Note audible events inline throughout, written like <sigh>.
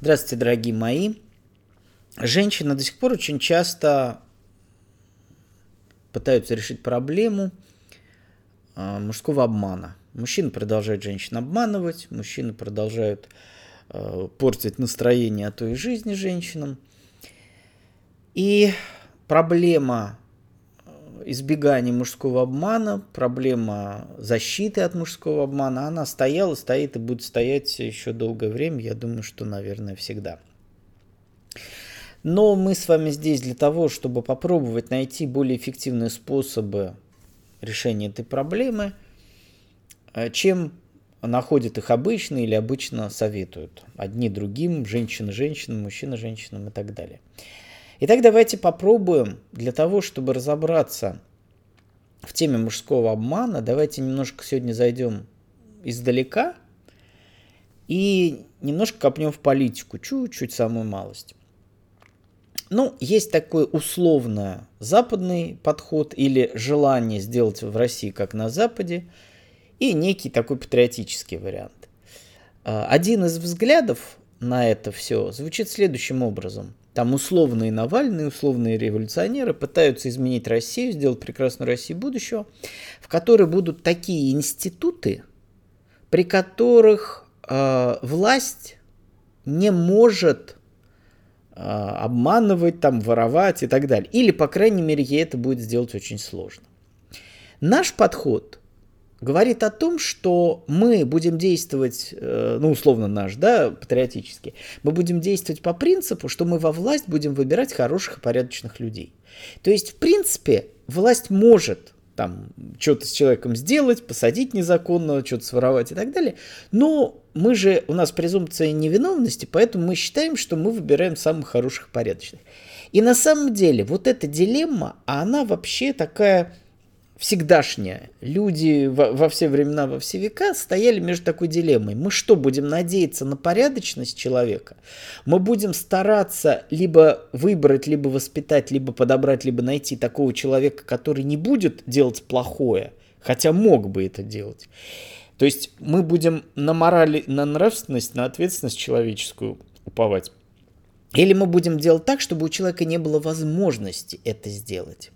Здравствуйте, дорогие мои. Женщины до сих пор очень часто пытаются решить проблему а, мужского обмана. Мужчины продолжают женщин обманывать, мужчины продолжают а, портить настроение, а то жизни женщинам. И проблема избегания мужского обмана, проблема защиты от мужского обмана, она стояла, стоит и будет стоять еще долгое время, я думаю, что, наверное, всегда. Но мы с вами здесь для того, чтобы попробовать найти более эффективные способы решения этой проблемы, э, чем находят их обычно или обычно советуют. Одни другим, женщины женщинам, мужчины женщинам и так далее. Итак, давайте попробуем для того, чтобы разобраться в теме мужского обмана, давайте немножко сегодня зайдем издалека и немножко копнем в политику, чуть-чуть самую малость. Ну, есть такой условно западный подход или желание сделать в России как на Западе, и некий такой патриотический вариант. А, один из взглядов на это все звучит следующим образом. Там условные Навальные, условные революционеры пытаются изменить Россию, сделать прекрасную Россию будущего, в которой будут такие институты, при которых э, власть не может э, обманывать, там, воровать и так далее. Или, по крайней мере, ей это будет сделать очень сложно. Наш подход говорит о том, что мы будем действовать, э, ну, условно наш, да, патриотически, мы будем действовать по принципу, что мы во власть будем выбирать хороших и порядочных людей. То есть, в принципе, власть может там что-то с человеком сделать, посадить незаконно, что-то своровать и так далее. Но мы же, у нас презумпция невиновности, поэтому мы считаем, что мы выбираем самых хороших и порядочных. И на самом деле вот эта дилемма, она вообще такая всегдашняя. Люди во, во все времена, во все века стояли между такой дилеммой. Мы что, будем надеяться на порядочность человека? Мы будем стараться либо выбрать, либо воспитать, либо подобрать, либо найти такого человека, который не будет делать плохое, хотя мог бы это делать. То есть мы будем на морали, на нравственность, на ответственность человеческую уповать. Или мы будем делать так, чтобы у человека не было возможности это сделать.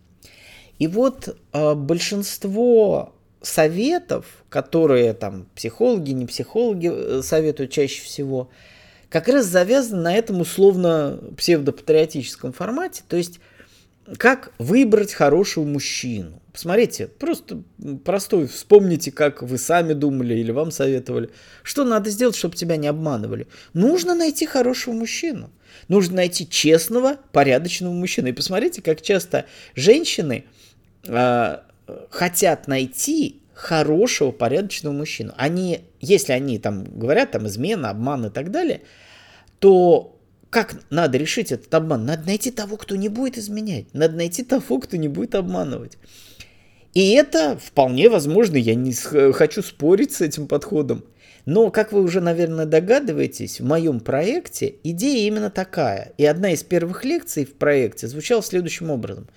И вот э, большинство советов, которые там психологи, не психологи э, советуют чаще всего, как раз завязаны на этом условно псевдопатриотическом формате. То есть, как выбрать хорошего мужчину. Посмотрите, просто простой, вспомните, как вы сами думали или вам советовали. Что надо сделать, чтобы тебя не обманывали? Нужно найти хорошего мужчину. Нужно найти честного, порядочного мужчину. И посмотрите, как часто женщины – э, хотят найти хорошего, порядочного мужчину. Они, если они там говорят, там измена, обман и так далее, то как надо решить этот обман? Надо найти того, кто не будет изменять. Надо найти того, кто не будет обманывать. И это вполне возможно, я не хочу спорить с этим подходом. Но, как вы уже, наверное, догадываетесь, в моем проекте идея именно такая. И одна из первых лекций в проекте звучала следующим образом.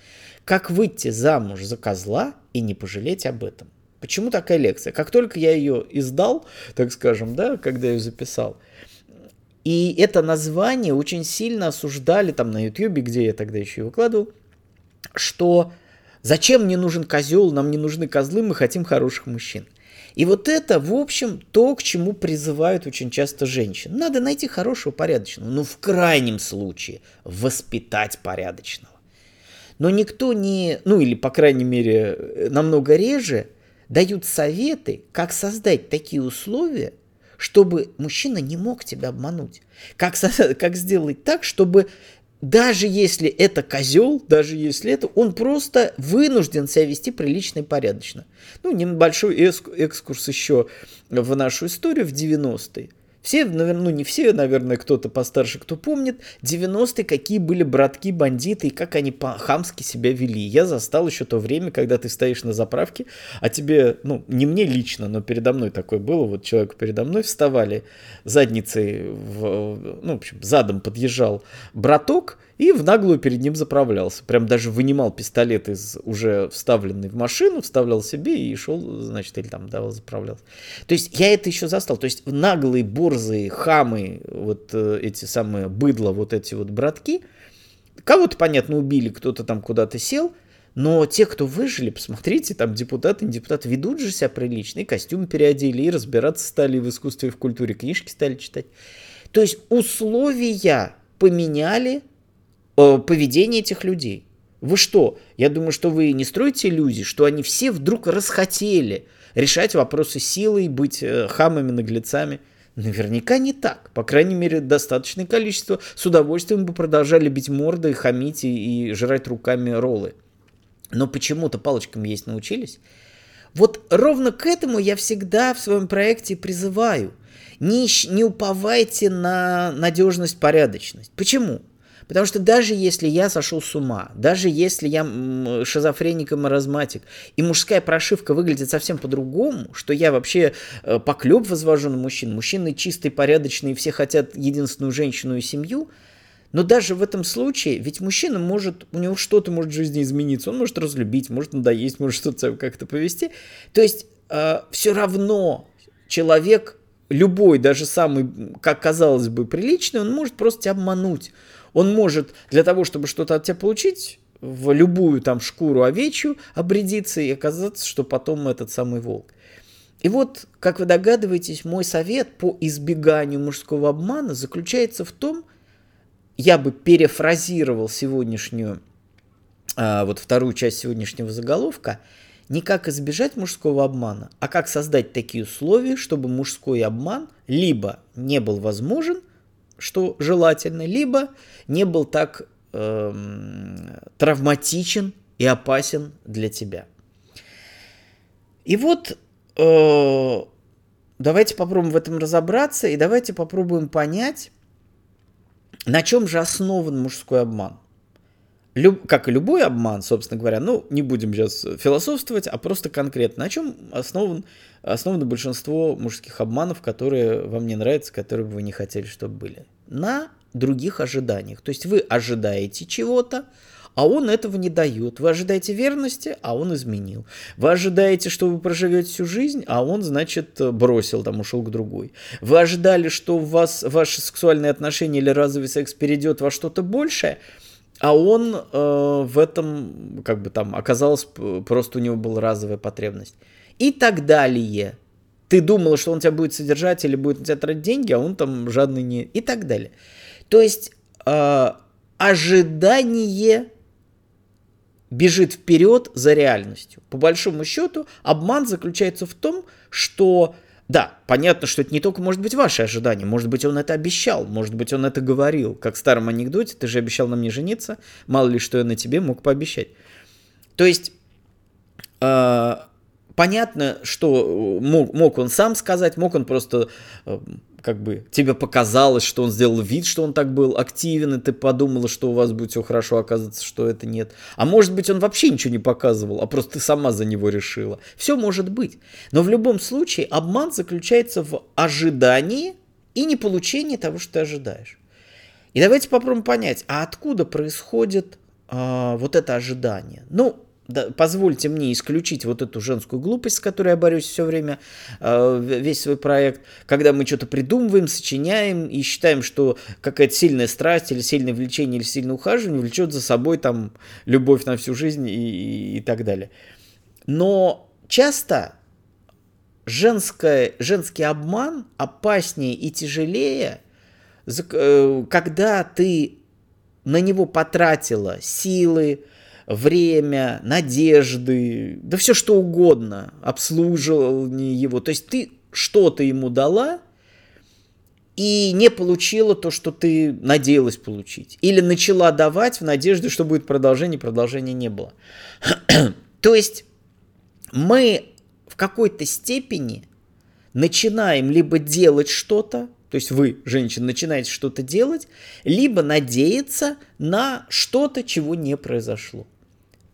Как выйти замуж за козла и не пожалеть об этом. Почему такая лекция? Как только я ее издал, так скажем, да, когда ее записал, и это название очень сильно осуждали там на YouTube, где я тогда еще и выкладывал, что зачем мне нужен козел, нам не нужны козлы, мы хотим хороших мужчин. И вот это, в общем, то, к чему призывают очень часто женщин. Надо найти хорошего, порядочного. Ну, в крайнем случае, воспитать порядочного но никто не, ну или по крайней мере намного реже, дают советы, как создать такие условия, чтобы мужчина не мог тебя обмануть. Как, <laughs> как сделать так, чтобы даже если это козел, даже если это, он просто вынужден себя вести прилично и порядочно. Ну, небольшой экскурс еще в нашу историю в 90-е. Все, наверное, ну не все, наверное, кто-то постарше, кто помнит, 90-е, какие были братки, бандиты и как они по-хамски себя вели. Я застал еще то время, когда ты стоишь на заправке, а тебе, ну, не мне лично, но передо мной такое было, вот человек передо мной вставали задницей, в, ну, в общем, задом подъезжал браток, и в наглую перед ним заправлялся. Прям даже вынимал пистолет из уже вставленной в машину, вставлял себе и шел, значит, или там давал заправлялся. То есть я это еще застал. То есть наглые бор борзые, хамы, вот э, эти самые быдла, вот эти вот братки, кого-то, понятно, убили, кто-то там куда-то сел, но те, кто выжили, посмотрите, там депутаты, не депутаты, ведут же себя прилично, и костюм переодели, и разбираться стали в искусстве и в культуре, книжки стали читать. То есть условия поменяли э, поведение этих людей. Вы что? Я думаю, что вы не строите иллюзии, что они все вдруг расхотели решать вопросы силой, быть э, хамами, наглецами. Наверняка не так. По крайней мере, достаточное количество с удовольствием бы продолжали бить мордой, хамить и, и жрать руками роллы. Но почему-то палочками есть научились. Вот ровно к этому я всегда в своем проекте призываю. Не, не уповайте на надежность, порядочность. Почему? Потому что даже если я сошел с ума, даже если я шизофреник и маразматик, и мужская прошивка выглядит совсем по-другому, что я вообще э, поклеп возвожу на мужчин, мужчины чистые, порядочные, все хотят единственную женщину и семью, но даже в этом случае, ведь мужчина может, у него что-то может в жизни измениться, он может разлюбить, может надоесть, может что-то как-то повести. То есть э, все равно человек, любой, даже самый, как казалось бы, приличный, он может просто тебя обмануть он может для того, чтобы что-то от тебя получить, в любую там шкуру овечью обрядиться и оказаться, что потом этот самый волк. И вот, как вы догадываетесь, мой совет по избеганию мужского обмана заключается в том, я бы перефразировал сегодняшнюю, а, вот вторую часть сегодняшнего заголовка, не как избежать мужского обмана, а как создать такие условия, чтобы мужской обман либо не был возможен, что желательно, либо не был так э, травматичен и опасен для тебя. И вот э, давайте попробуем в этом разобраться и давайте попробуем понять, на чем же основан мужской обман. Люб, как и любой обман, собственно говоря, ну, не будем сейчас философствовать, а просто конкретно. На чем основан, основано большинство мужских обманов, которые вам не нравятся, которые бы вы не хотели, чтобы были? На других ожиданиях. То есть вы ожидаете чего-то, а он этого не дает. Вы ожидаете верности, а он изменил. Вы ожидаете, что вы проживете всю жизнь, а он, значит, бросил, там, ушел к другой. Вы ожидали, что у вас ваши сексуальные отношения или разовый секс перейдет во что-то большее – а он э, в этом, как бы там, оказалось, просто у него была разовая потребность. И так далее. Ты думал, что он тебя будет содержать или будет на тебя тратить деньги, а он там жадный не... И так далее. То есть э, ожидание бежит вперед за реальностью. По большому счету, обман заключается в том, что да, понятно, что это не только может быть ваше ожидание, может быть, он это обещал, может быть, он это говорил. Как в старом анекдоте, ты же обещал на мне жениться, мало ли что я на тебе мог пообещать. То есть, э, понятно, что мог, мог он сам сказать, мог он просто э, как бы тебе показалось, что он сделал вид, что он так был активен, и ты подумала, что у вас будет все хорошо, оказывается, что это нет. А может быть, он вообще ничего не показывал, а просто ты сама за него решила. Все может быть. Но в любом случае обман заключается в ожидании и не получении того, что ты ожидаешь. И давайте попробуем понять, а откуда происходит э, вот это ожидание? Ну, да, позвольте мне исключить вот эту женскую глупость, с которой я борюсь все время, э, весь свой проект, когда мы что-то придумываем, сочиняем и считаем, что какая-то сильная страсть или сильное влечение или сильное ухаживание влечет за собой там любовь на всю жизнь и, и, и так далее. Но часто женское, женский обман опаснее и тяжелее, э, когда ты на него потратила силы, время, надежды, да все что угодно, обслуживание его. То есть ты что-то ему дала и не получила то, что ты надеялась получить. Или начала давать в надежде, что будет продолжение, продолжения не было. <clears throat> то есть мы в какой-то степени начинаем либо делать что-то, то есть вы, женщина, начинаете что-то делать, либо надеяться на что-то, чего не произошло.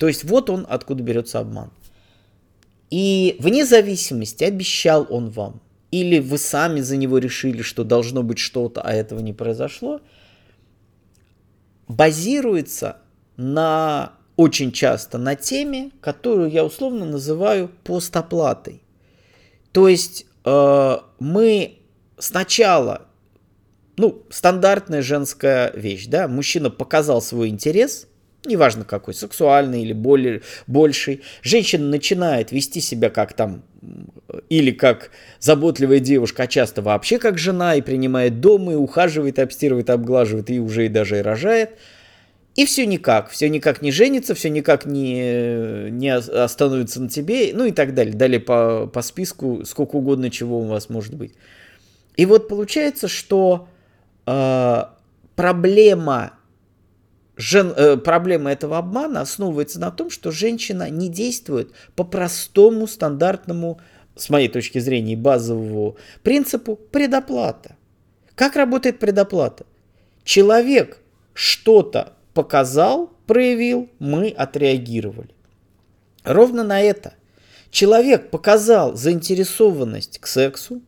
То есть вот он, откуда берется обман. И вне зависимости, обещал он вам, или вы сами за него решили, что должно быть что-то, а этого не произошло, базируется на очень часто на теме, которую я условно называю постоплатой. То есть э, мы сначала, ну, стандартная женская вещь, да, мужчина показал свой интерес, неважно какой, сексуальный или более, больший, женщина начинает вести себя как там, или как заботливая девушка, а часто вообще как жена, и принимает дома, и ухаживает, и обстирывает, и обглаживает, и уже и даже и рожает – и все никак, все никак не женится, все никак не, не остановится на тебе, ну и так далее. Далее по, по списку сколько угодно чего у вас может быть. И вот получается, что э, проблема, жен, э, проблема этого обмана основывается на том, что женщина не действует по простому стандартному, с моей точки зрения, базовому принципу предоплата. Как работает предоплата? Человек что-то показал, проявил, мы отреагировали. Ровно на это. Человек показал заинтересованность к сексу,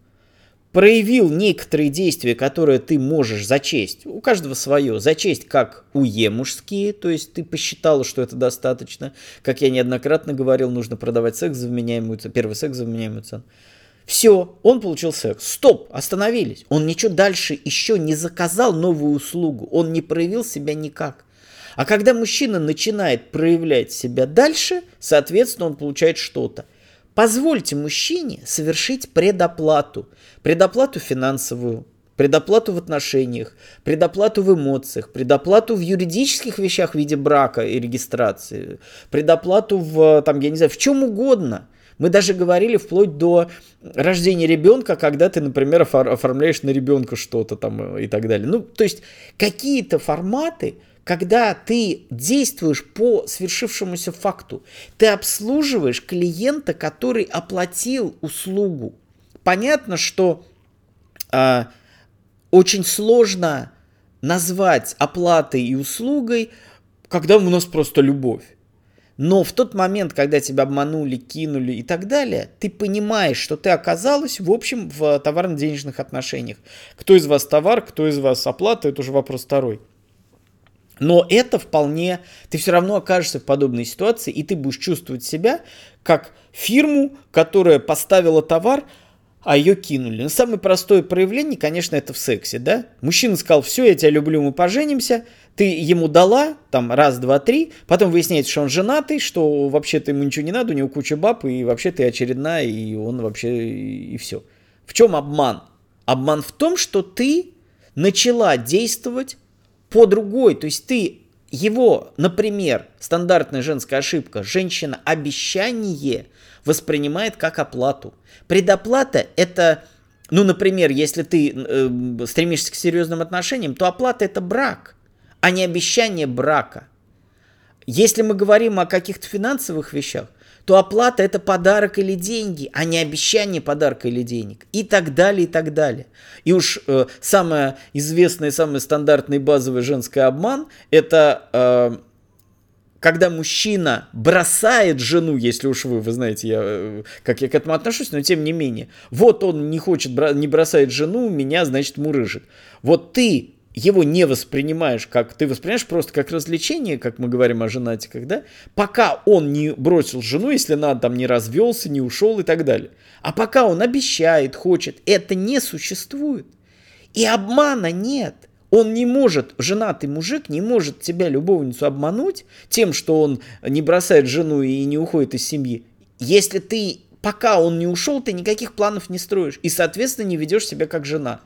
проявил некоторые действия, которые ты можешь зачесть, у каждого свое, зачесть как уе мужские, то есть ты посчитала, что это достаточно. Как я неоднократно говорил, нужно продавать секс за вменяемую цену, первый секс за вменяемую цену. Все, он получил секс. Стоп, остановились. Он ничего дальше еще не заказал новую услугу. Он не проявил себя никак. А когда мужчина начинает проявлять себя дальше, соответственно, он получает что-то. Позвольте мужчине совершить предоплату. Предоплату финансовую, предоплату в отношениях, предоплату в эмоциях, предоплату в юридических вещах в виде брака и регистрации, предоплату в, там, я не знаю, в чем угодно. Мы даже говорили вплоть до рождения ребенка, когда ты, например, оформляешь на ребенка что-то там и так далее. Ну, то есть какие-то форматы, когда ты действуешь по свершившемуся факту. Ты обслуживаешь клиента, который оплатил услугу. Понятно, что э, очень сложно назвать оплатой и услугой, когда у нас просто любовь. Но в тот момент, когда тебя обманули, кинули и так далее, ты понимаешь, что ты оказалась, в общем, в товарно-денежных отношениях. Кто из вас товар, кто из вас оплата, это уже вопрос второй. Но это вполне, ты все равно окажешься в подобной ситуации, и ты будешь чувствовать себя как фирму, которая поставила товар, а ее кинули. Но самое простое проявление, конечно, это в сексе, да? Мужчина сказал, все, я тебя люблю, мы поженимся, ты ему дала, там, раз, два, три, потом выясняется, что он женатый, что вообще-то ему ничего не надо, у него куча баб, и вообще ты очередная, и он вообще, и все. В чем обман? Обман в том, что ты начала действовать по другой. То есть ты его, например, стандартная женская ошибка, женщина обещание воспринимает как оплату. Предоплата это, ну, например, если ты э, стремишься к серьезным отношениям, то оплата это брак, а не обещание брака. Если мы говорим о каких-то финансовых вещах, то оплата это подарок или деньги, а не обещание подарка или денег. И так далее, и так далее. И уж э, самое известное, самый стандартный базовый женский обман это э, когда мужчина бросает жену, если уж вы, вы знаете, я, э, как я к этому отношусь, но тем не менее. Вот он не хочет, не бросает жену, меня, значит, мурыжит. Вот ты его не воспринимаешь как... Ты воспринимаешь просто как развлечение, как мы говорим о женатиках, да? Пока он не бросил жену, если надо, там не развелся, не ушел и так далее. А пока он обещает, хочет, это не существует. И обмана нет. Он не может, женатый мужик не может тебя, любовницу, обмануть тем, что он не бросает жену и не уходит из семьи. Если ты, пока он не ушел, ты никаких планов не строишь. И, соответственно, не ведешь себя как жена.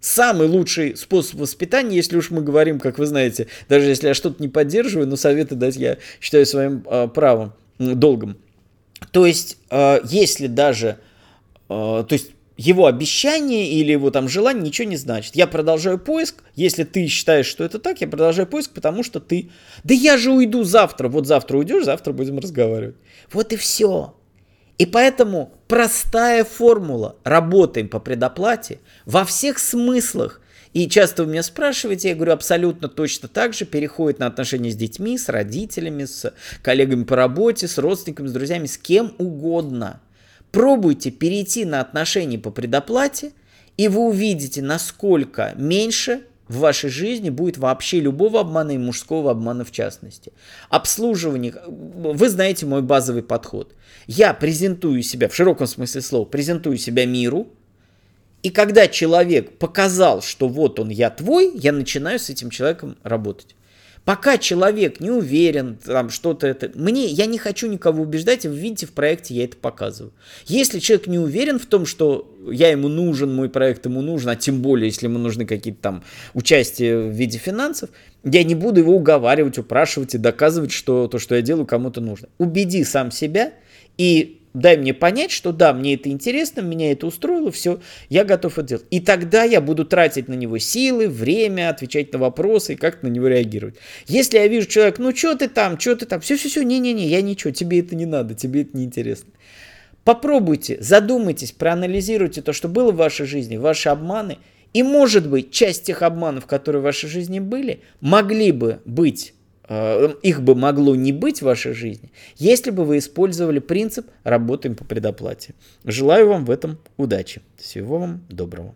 Самый лучший способ воспитания, если уж мы говорим, как вы знаете, даже если я что-то не поддерживаю, но советы дать я считаю своим э, правом, долгом. То есть, э, если даже, э, то есть его обещание или его там желание ничего не значит. Я продолжаю поиск. Если ты считаешь, что это так, я продолжаю поиск, потому что ты... Да я же уйду завтра. Вот завтра уйдешь, завтра будем разговаривать. Вот и все. И поэтому простая формула «работаем по предоплате» во всех смыслах и часто вы меня спрашиваете, я говорю, абсолютно точно так же переходит на отношения с детьми, с родителями, с коллегами по работе, с родственниками, с друзьями, с кем угодно. Пробуйте перейти на отношения по предоплате, и вы увидите, насколько меньше в вашей жизни будет вообще любого обмана и мужского обмана в частности. Обслуживание, вы знаете мой базовый подход. Я презентую себя, в широком смысле слова, презентую себя миру, И когда человек показал, что вот он, я твой, я начинаю с этим человеком работать. Пока человек не уверен, там что-то это... Мне, я не хочу никого убеждать, и вы видите, в проекте я это показываю. Если человек не уверен в том, что я ему нужен, мой проект ему нужен, а тем более, если ему нужны какие-то там участия в виде финансов, я не буду его уговаривать, упрашивать и доказывать, что то, что я делаю, кому-то нужно. Убеди сам себя и дай мне понять, что да, мне это интересно, меня это устроило, все, я готов это делать. И тогда я буду тратить на него силы, время, отвечать на вопросы и как-то на него реагировать. Если я вижу человек, ну что ты там, что ты там, все-все-все, не-не-не, я ничего, тебе это не надо, тебе это не интересно. Попробуйте, задумайтесь, проанализируйте то, что было в вашей жизни, ваши обманы, и может быть часть тех обманов, которые в вашей жизни были, могли бы быть их бы могло не быть в вашей жизни, если бы вы использовали принцип «работаем по предоплате». Желаю вам в этом удачи. Всего вам доброго.